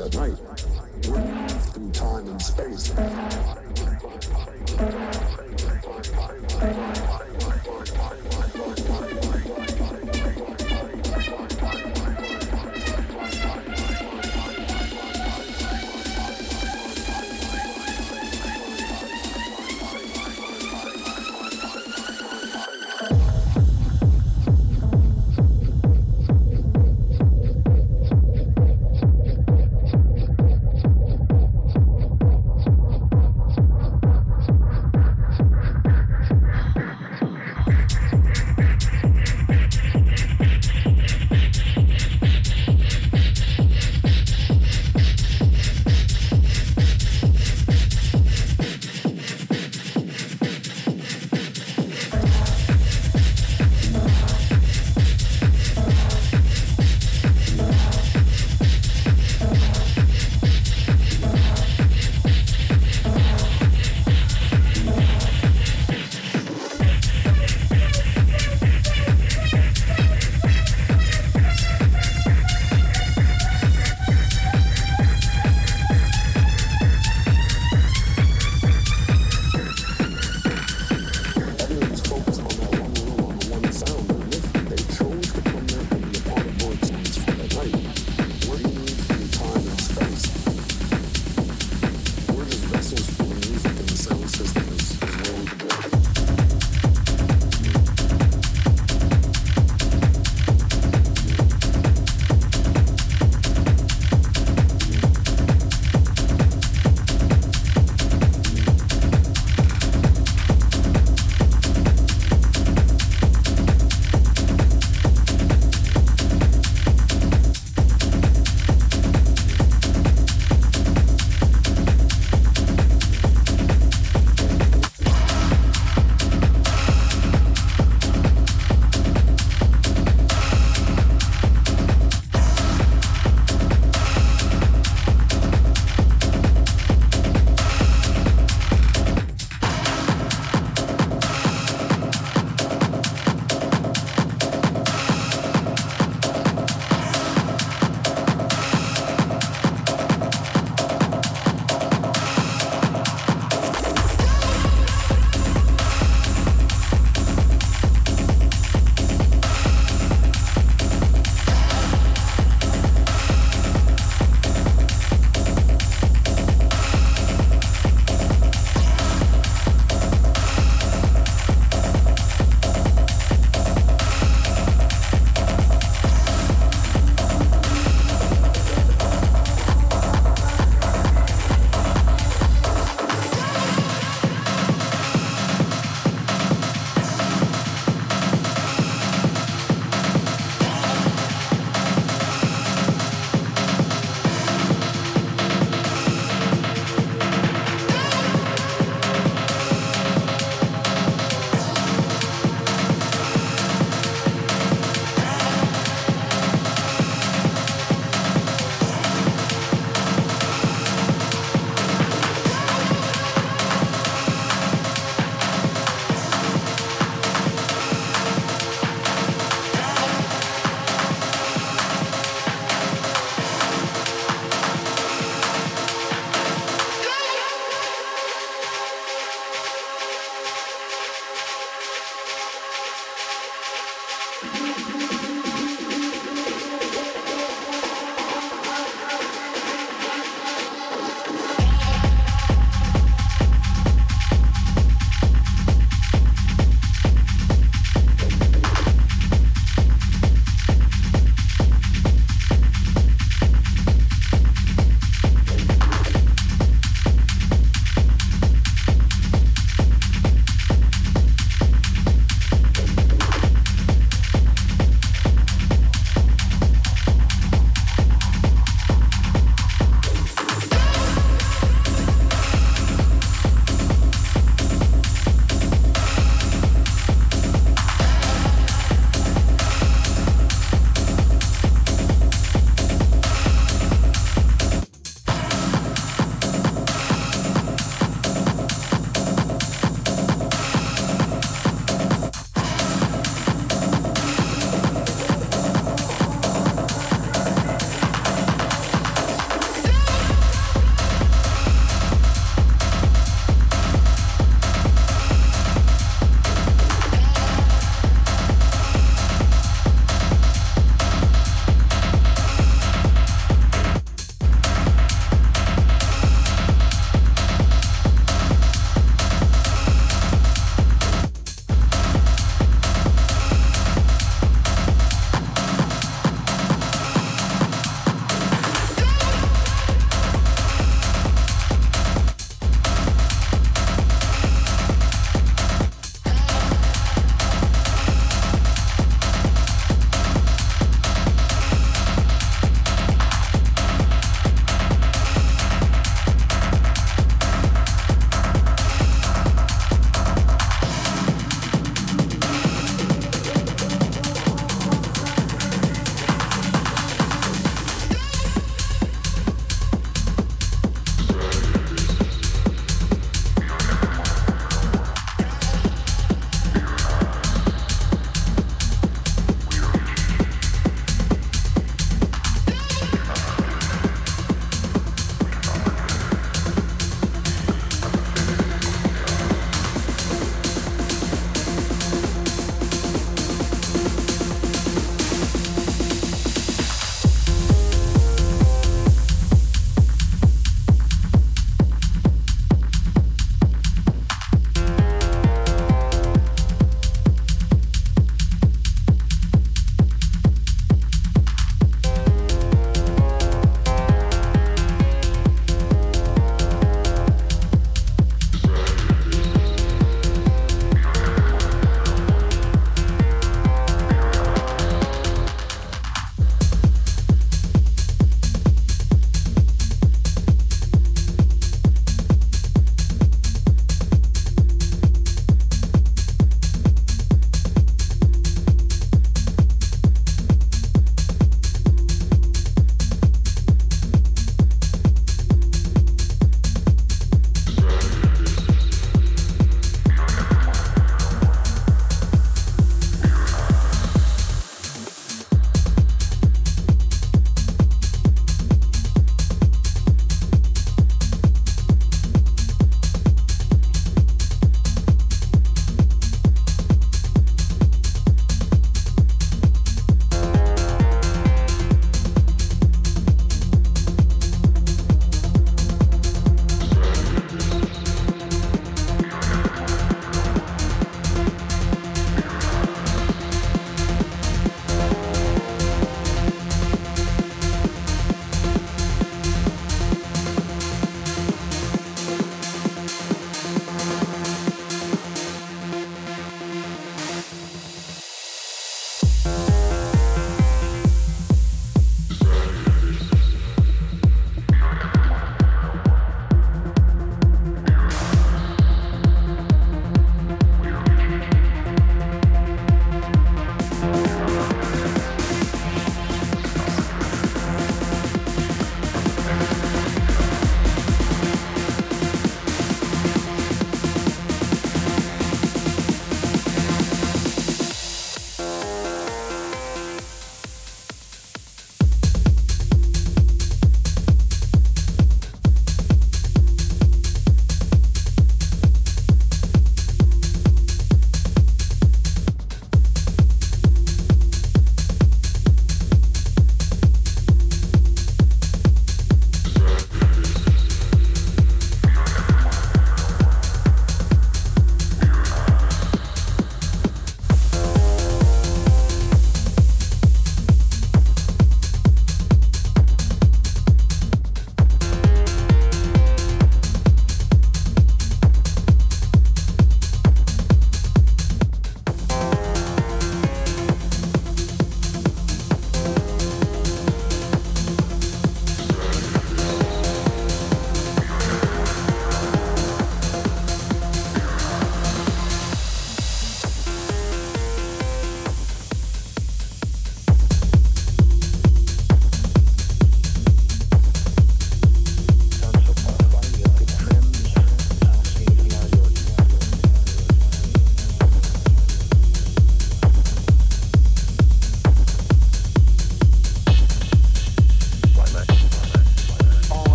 that night. Move through time and space.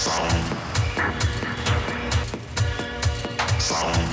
Sound. Sound.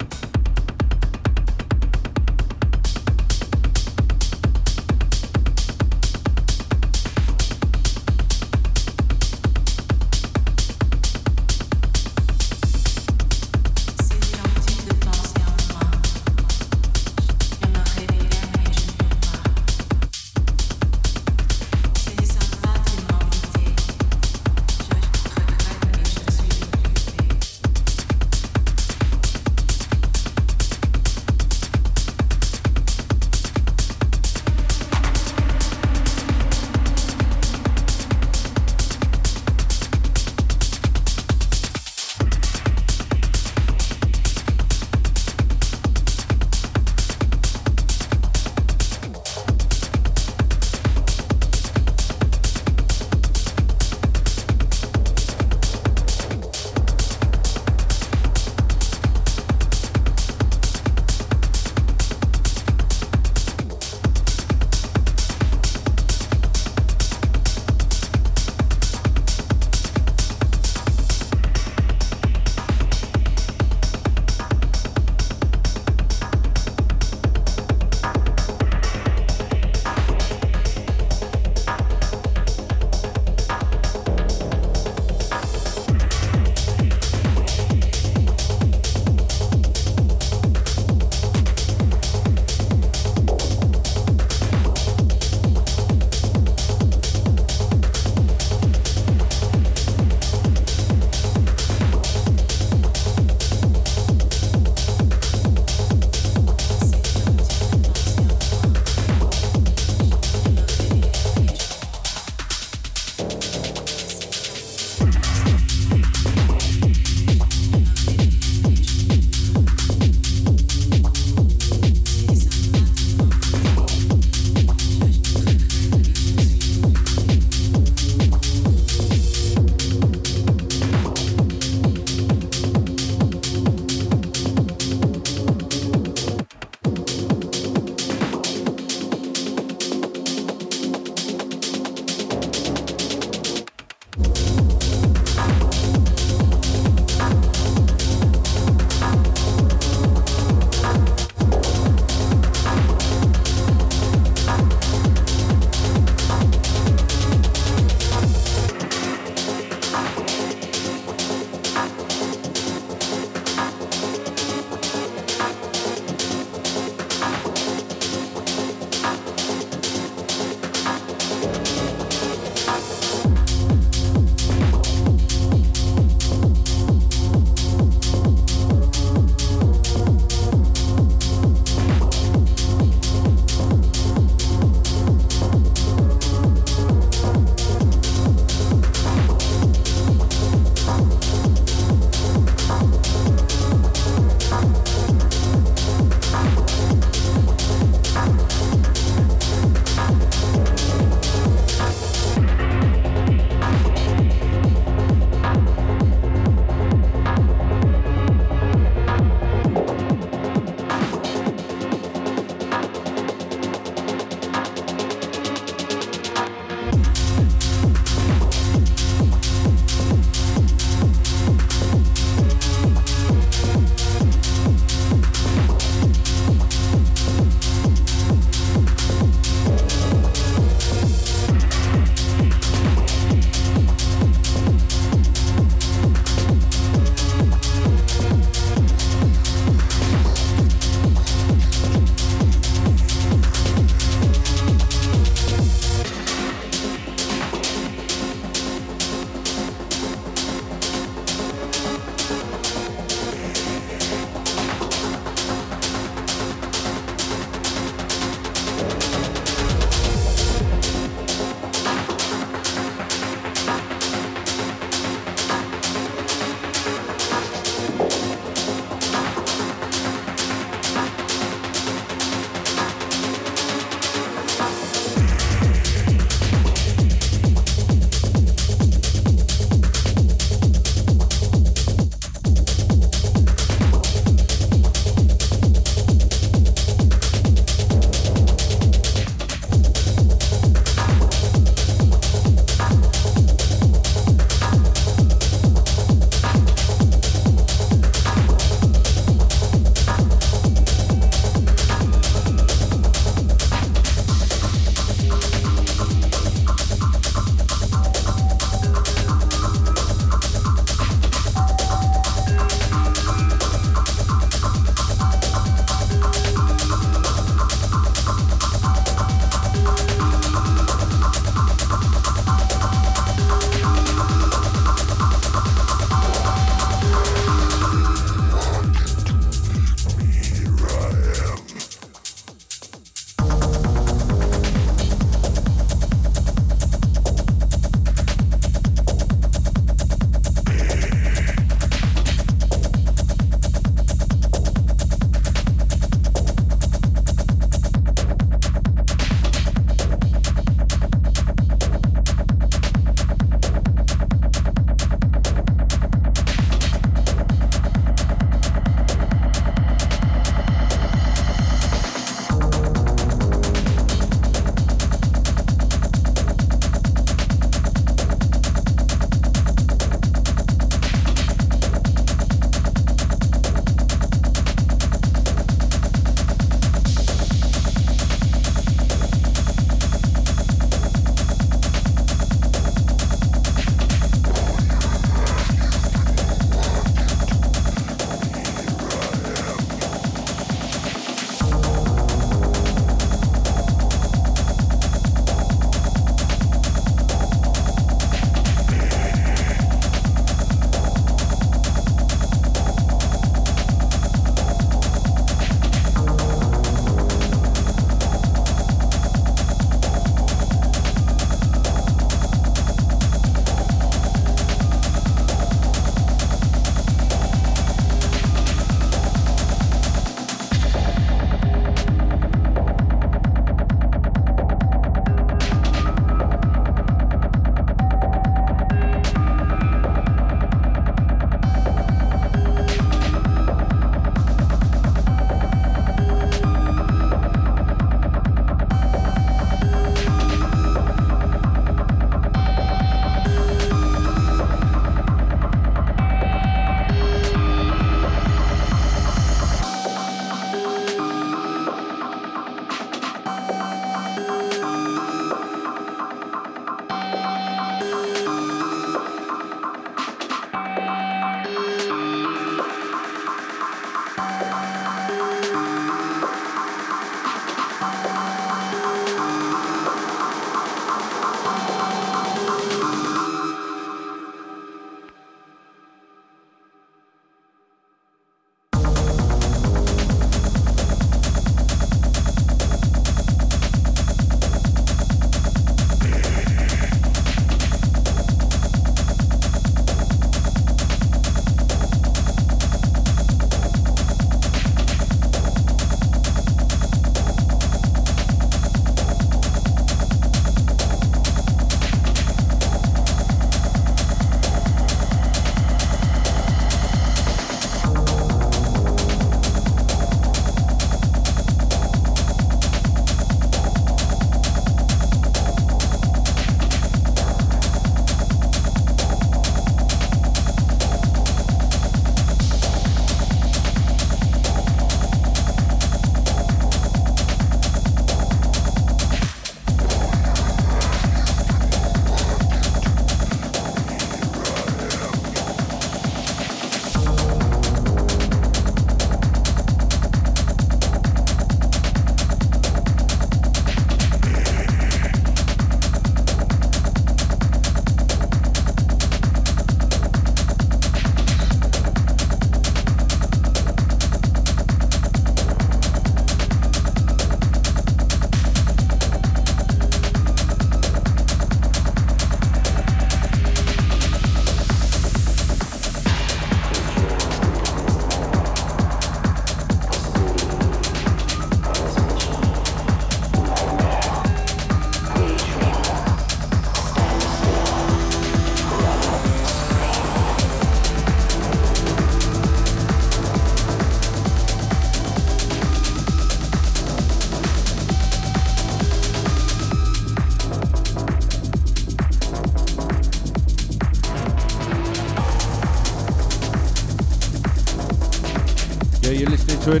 To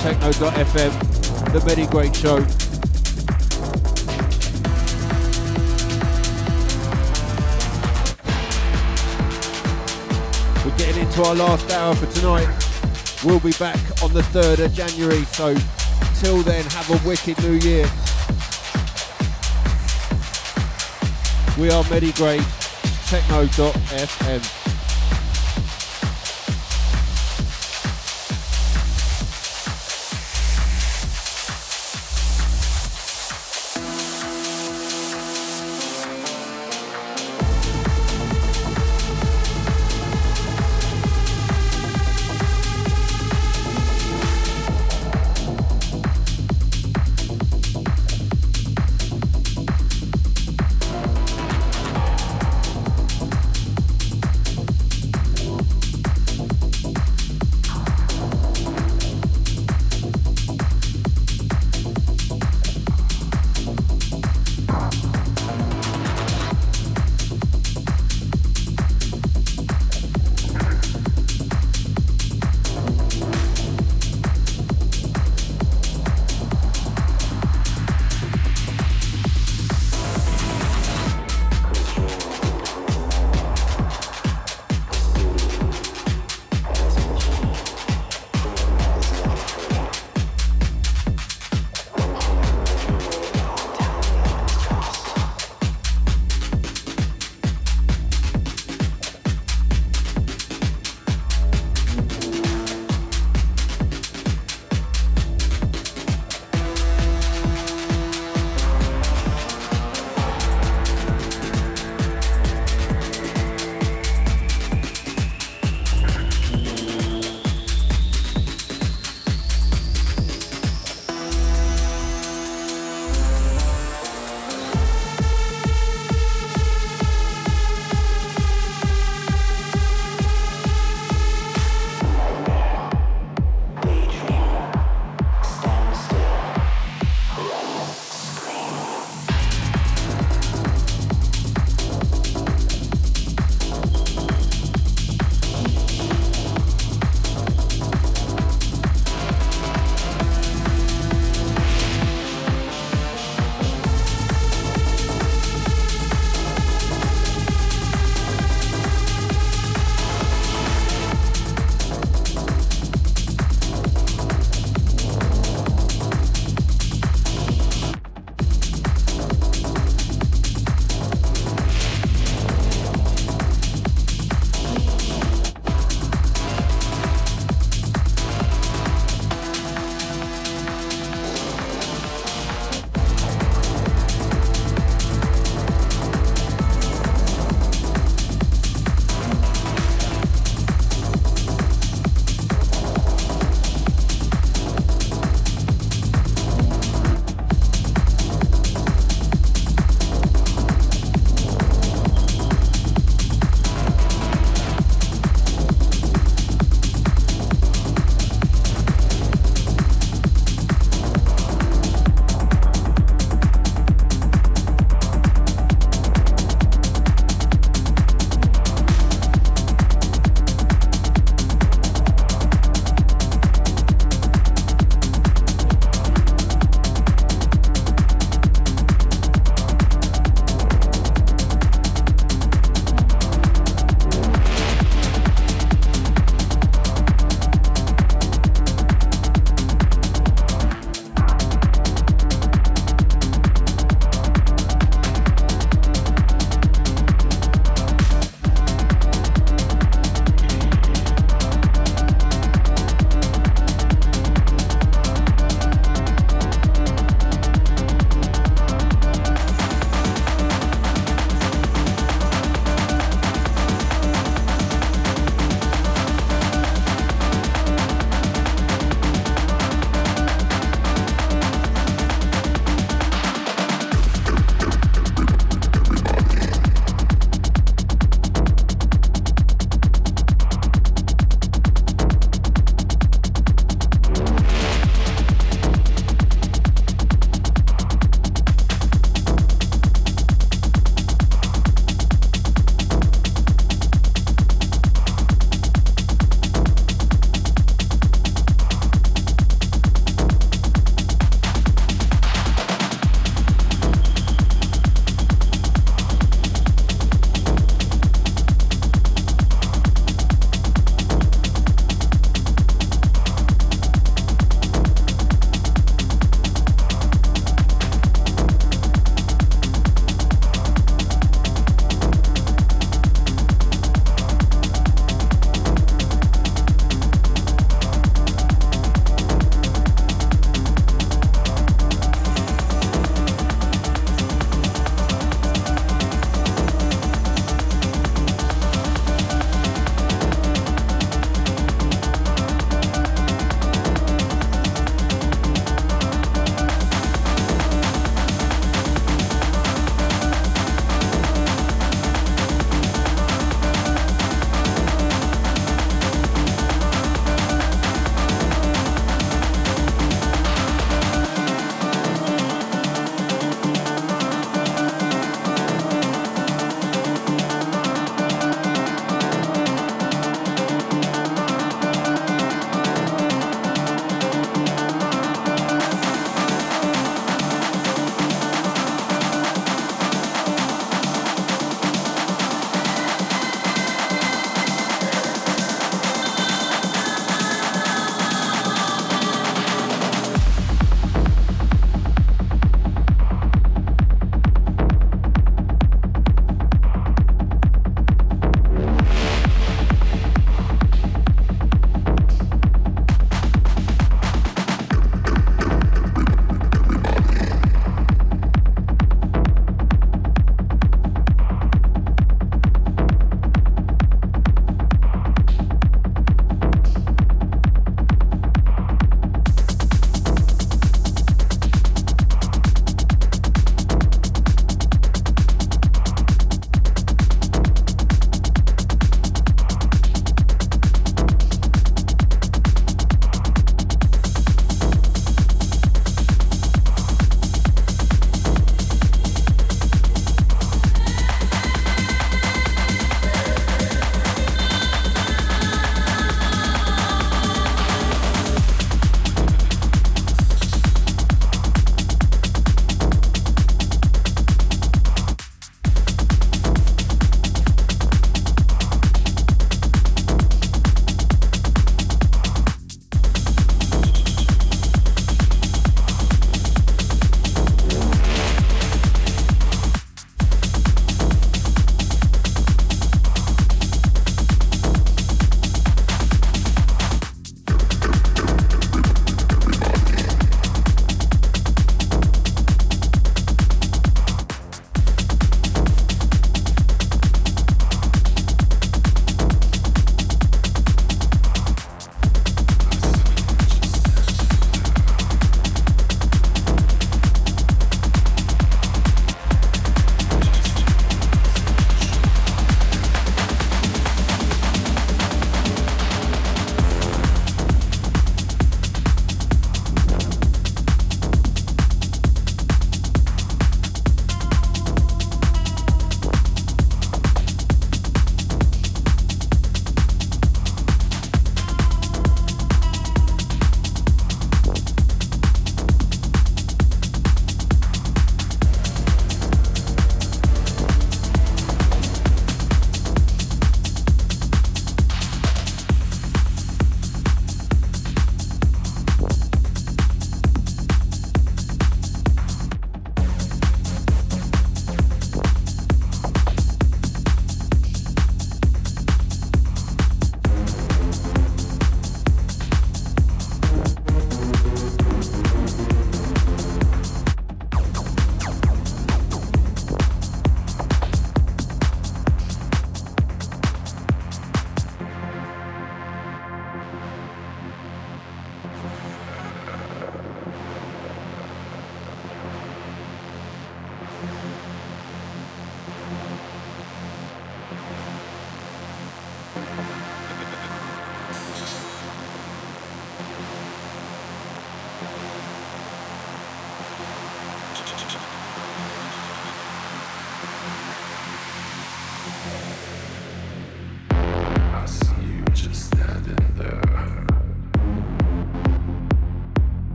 Techno.fm, the Medigrade Show. We're getting into our last hour for tonight. We'll be back on the 3rd of January, so till then, have a wicked new year. We are Medigrade, Techno.fm.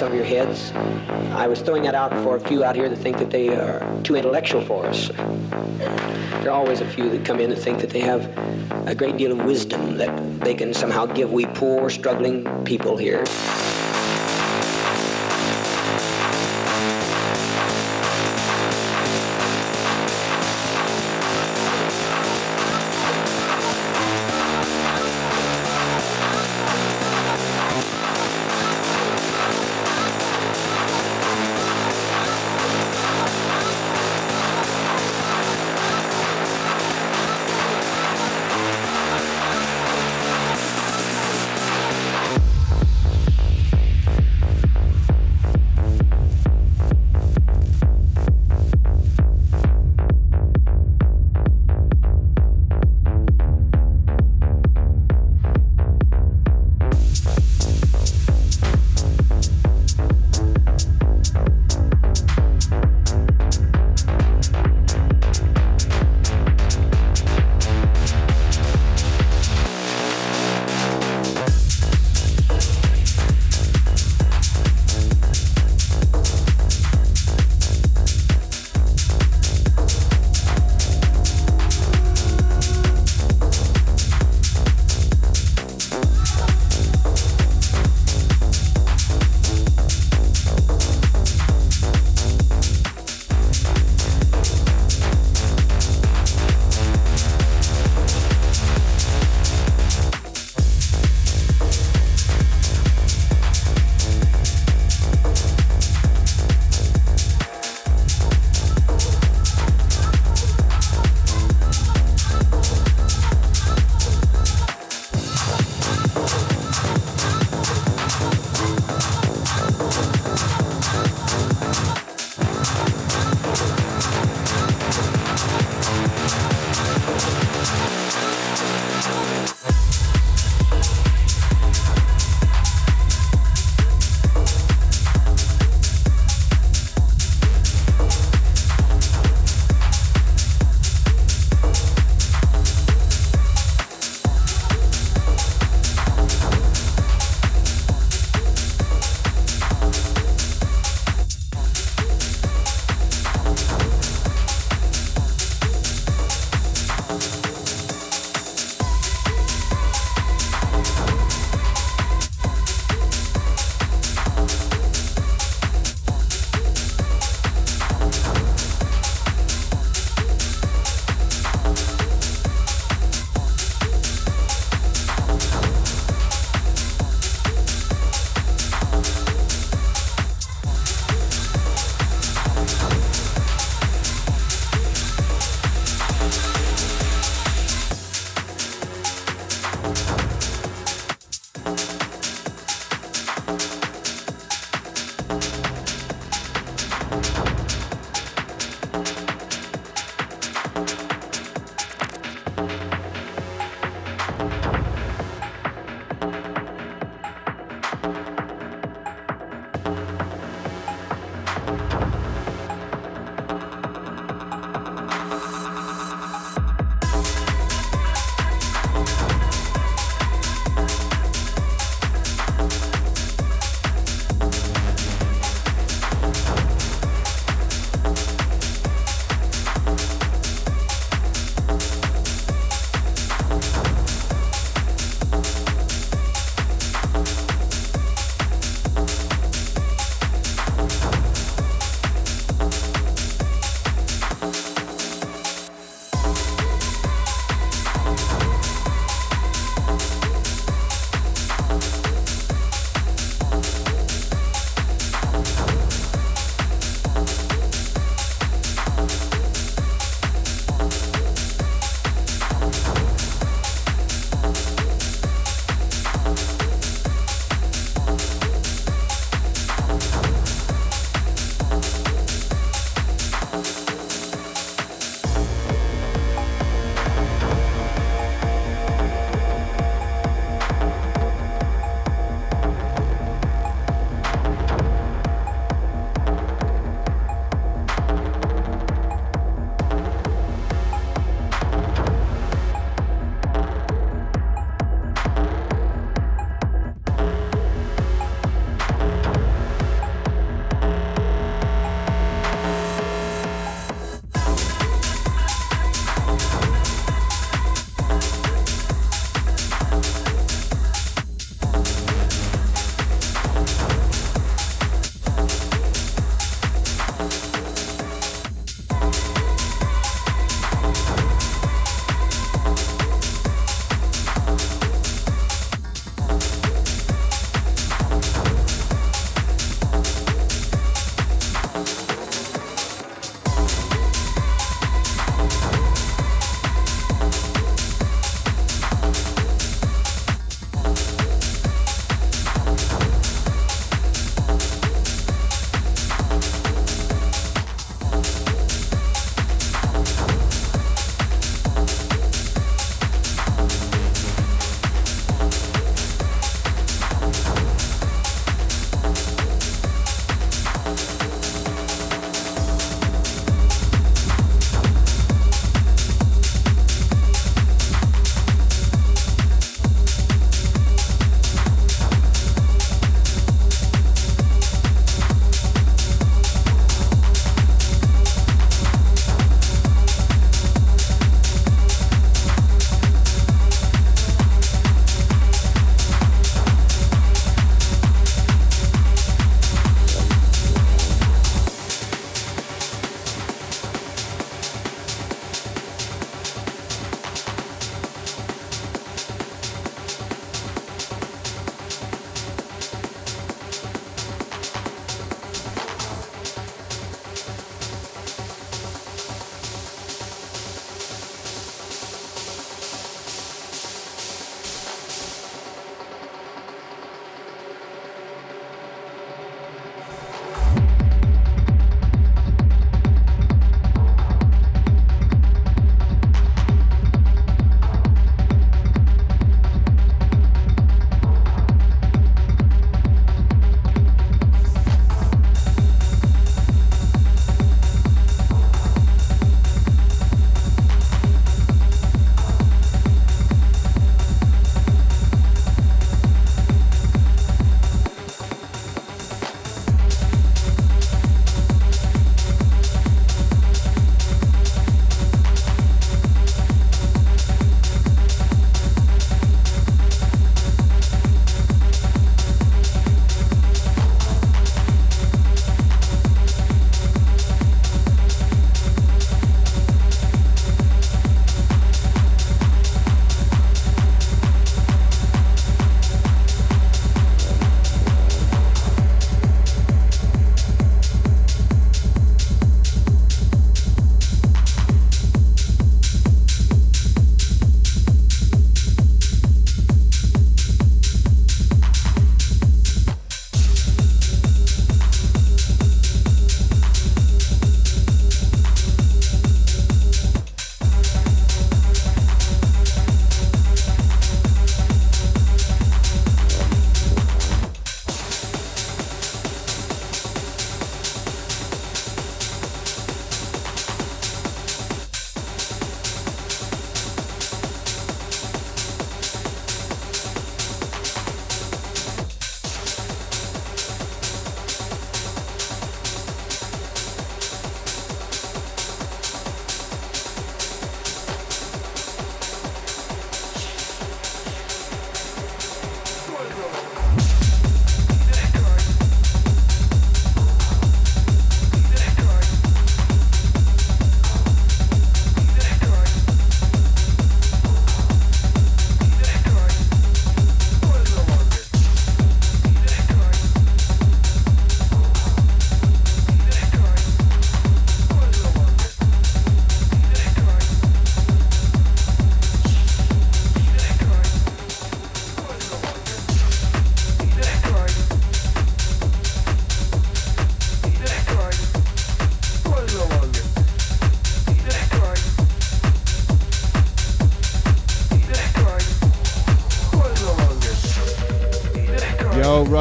some of your heads. I was throwing that out for a few out here that think that they are too intellectual for us. There are always a few that come in and think that they have a great deal of wisdom that they can somehow give we poor, struggling people here.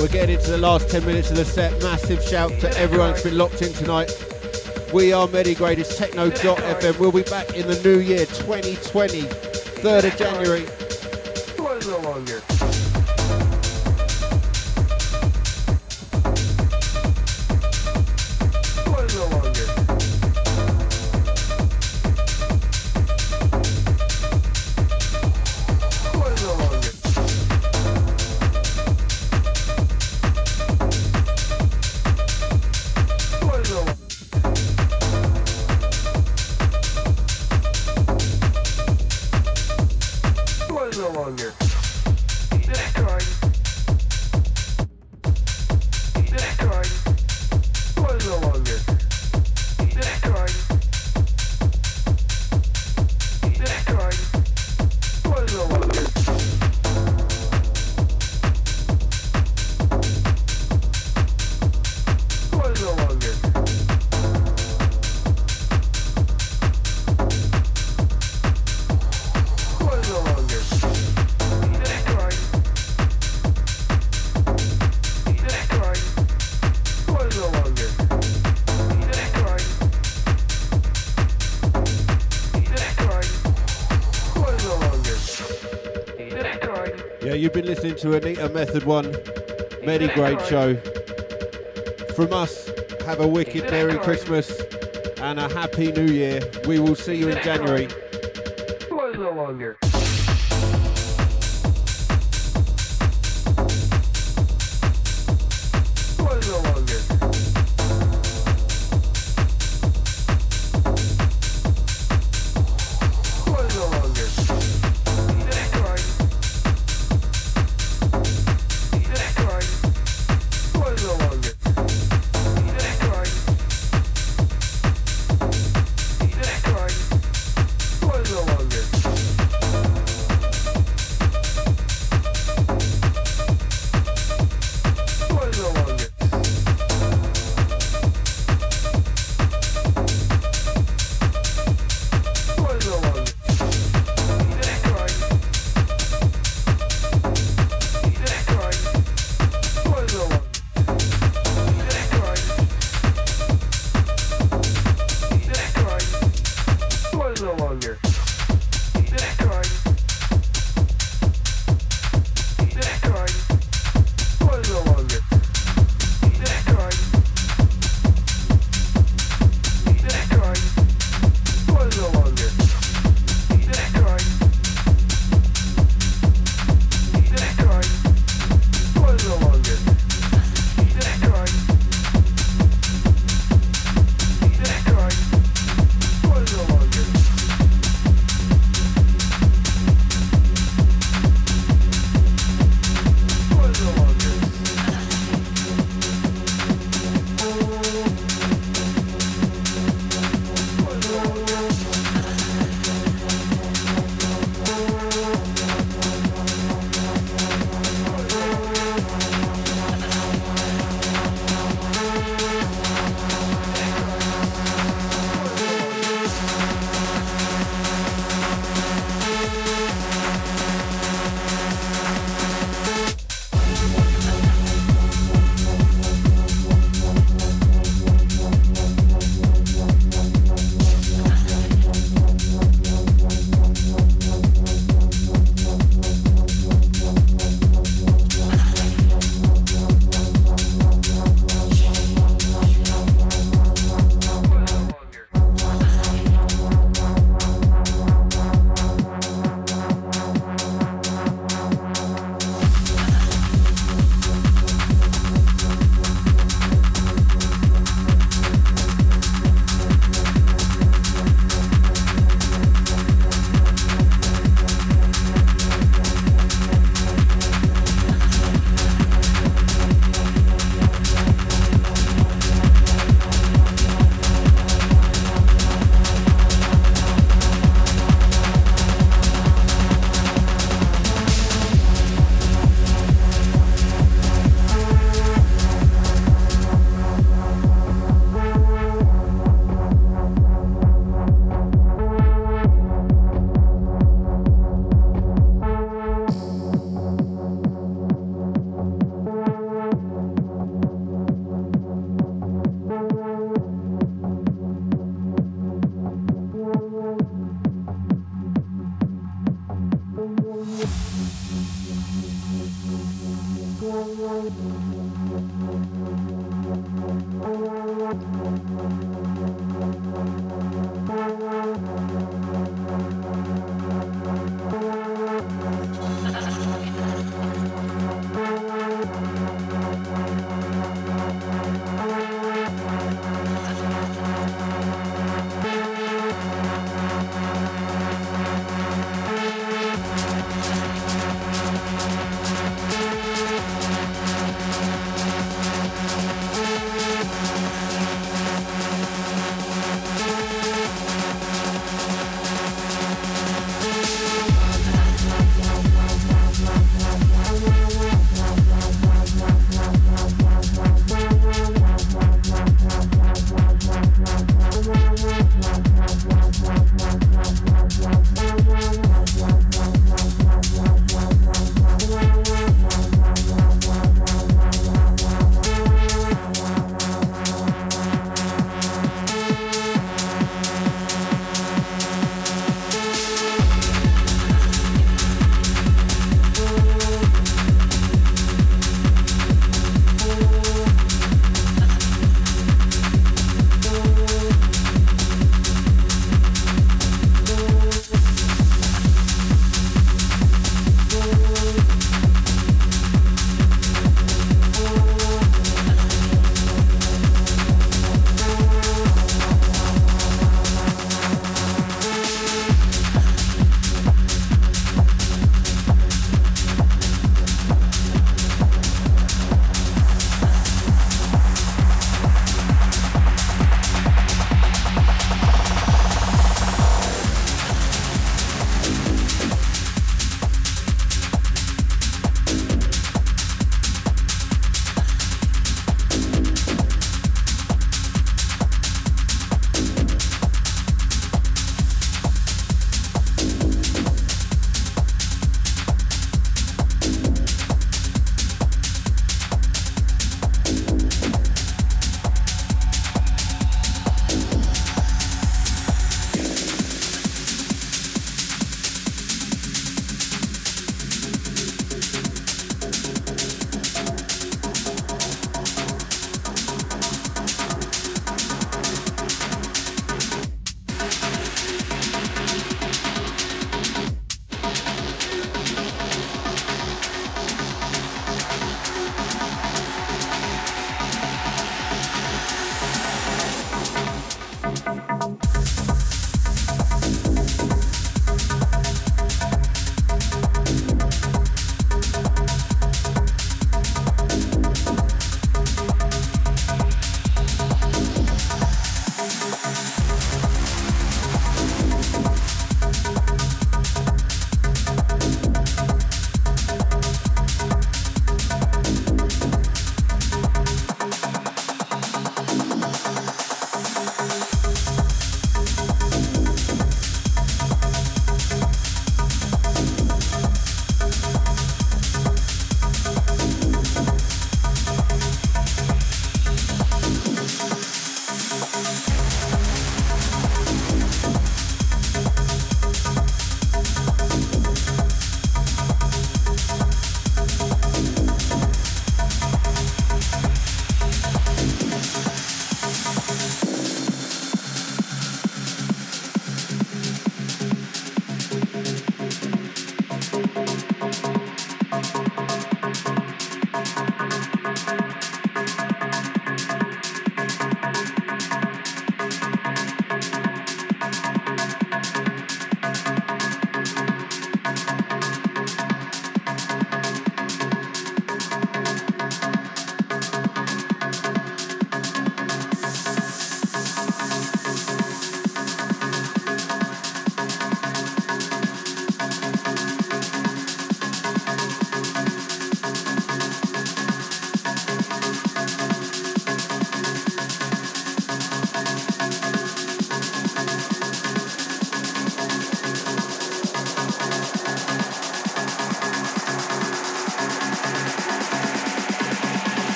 We're getting into the last 10 minutes of the set. Massive shout to everyone that's been locked in tonight. We are Medigrade, it's techno.fm. We'll be back in the new year 2020, 3rd of January. To Anita Method 1 Medigrade show. From us, have a wicked Merry Christmas and a Happy New Year. We will see you in January.